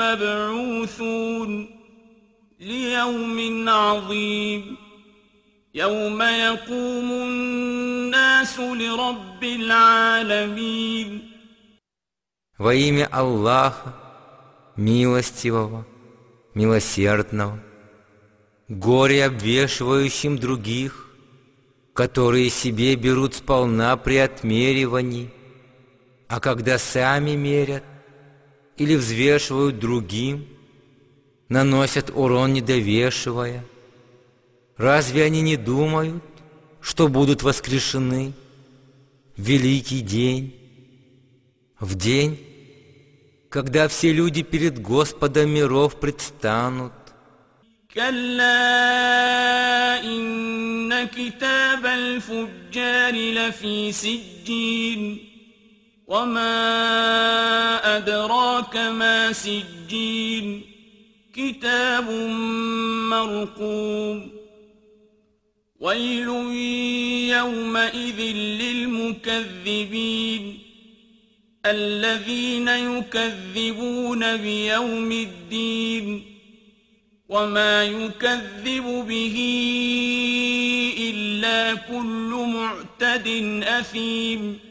مبعوثون ليوم عظيم يوم يقوم الناس لرب العالمين Во имя Аллаха, милостивого, милосердного, горе обвешивающим других, которые себе берут сполна при отмеривании, а когда сами мерят или взвешивают другим, наносят урон недовешивая. Разве они не думают, что будут воскрешены в великий день, в день, когда все люди перед Господом миров предстанут, كلا إن كتاب الفجار لفي سجين وما أدراك ما سجين كتاب مرقوم ويل يومئذ للمكذبين الذين يكذبون بيوم الدين وما يكذب به إلا كل معتد أثيم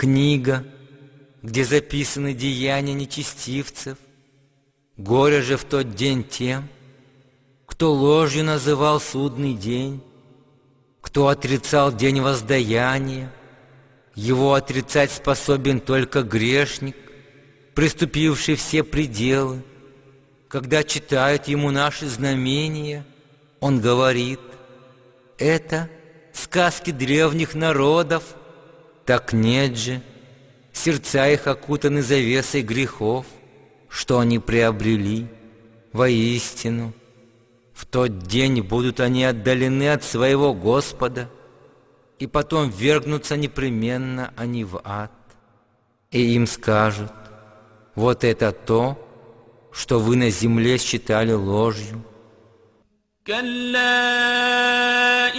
книга, где записаны деяния нечестивцев. Горе же в тот день тем, кто ложью называл судный день, кто отрицал день воздаяния, его отрицать способен только грешник, приступивший все пределы. Когда читают ему наши знамения, он говорит, это сказки древних народов, так нет же, сердца их окутаны завесой грехов, что они приобрели воистину. В тот день будут они отдалены от своего Господа, и потом вергнутся непременно они в ад. И им скажут, вот это то, что вы на земле считали ложью. كلا إن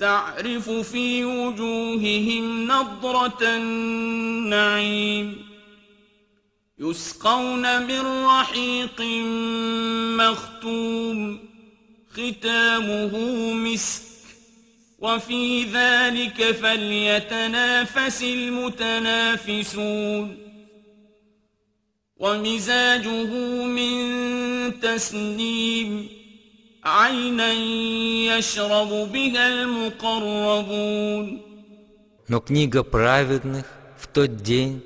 تعرف في وجوههم نضرة النعيم يسقون من رحيق مختوم ختامه مسك. وفي ذلك فليتنافس المتنافسون. ومزاجه من تسنيم. عينا يشرب بها المقربون Но книга праведных в тот день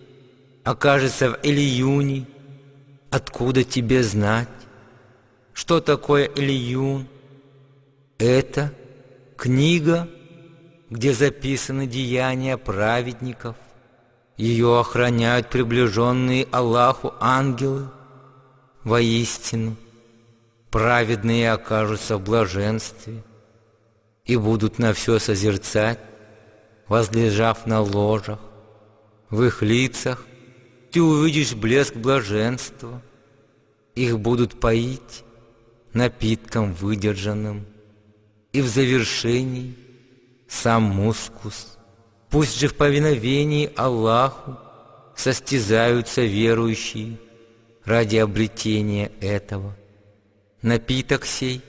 окажется в Илиюне, откуда тебе знать, что такое Ильюн? Это книга, где записаны деяния праведников. Ее охраняют приближенные Аллаху ангелы. Воистину, праведные окажутся в блаженстве и будут на все созерцать, возлежав на ложах. В их лицах ты увидишь блеск блаженства. Их будут поить напитком выдержанным. И в завершении сам мускус. Пусть же в повиновении Аллаху состязаются верующие ради обретения этого. Напиток сей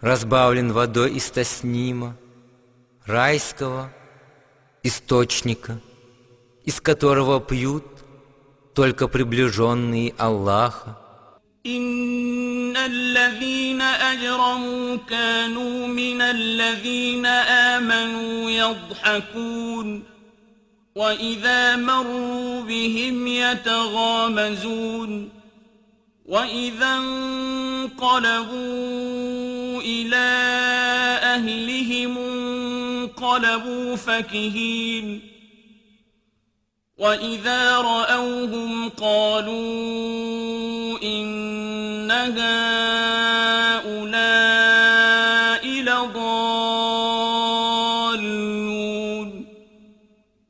разбавлен водой из тоснима, райского источника, из которого пьют только приближенные Аллаха. إن الذين أجرموا كانوا من الذين آمنوا يضحكون وإذا مروا بهم يتغامزون وإذا انقلبوا إلى أهلهم انقلبوا فكهين وإذا رأوهم قالوا إن هؤلاء لضالون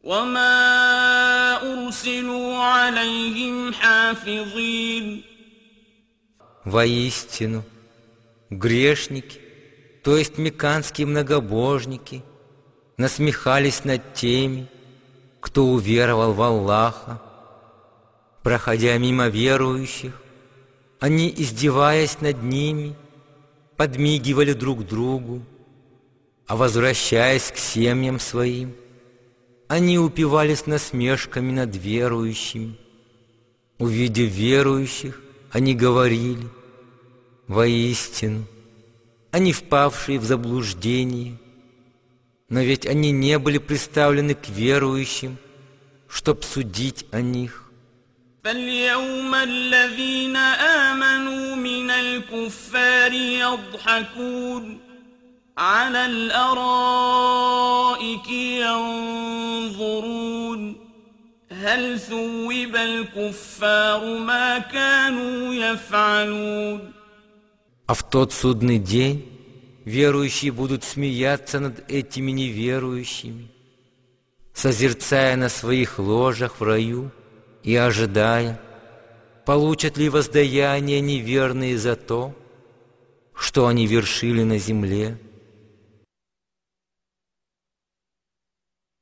وما أرسلوا عليهم حافظين Воистину, грешники, то есть меканские многобожники, насмехались над теми, кто уверовал в Аллаха. Проходя мимо верующих, они, издеваясь над ними, подмигивали друг другу, а возвращаясь к семьям своим, они упивались насмешками над верующими. Увидев верующих, они говорили, воистину, они впавшие в заблуждение, но ведь они не были представлены к верующим, чтоб судить о них. فاليوم الذين آمنوا من الكفار يضحكون على الأرائك ينظرون هل ثوب الكفار ما كانوا يفعلون а в тот судный день верующие будут смеяться над этими неверующими, созерцая на своих ложах в раю и ожидая, получат ли воздаяние неверные за то, что они вершили на земле –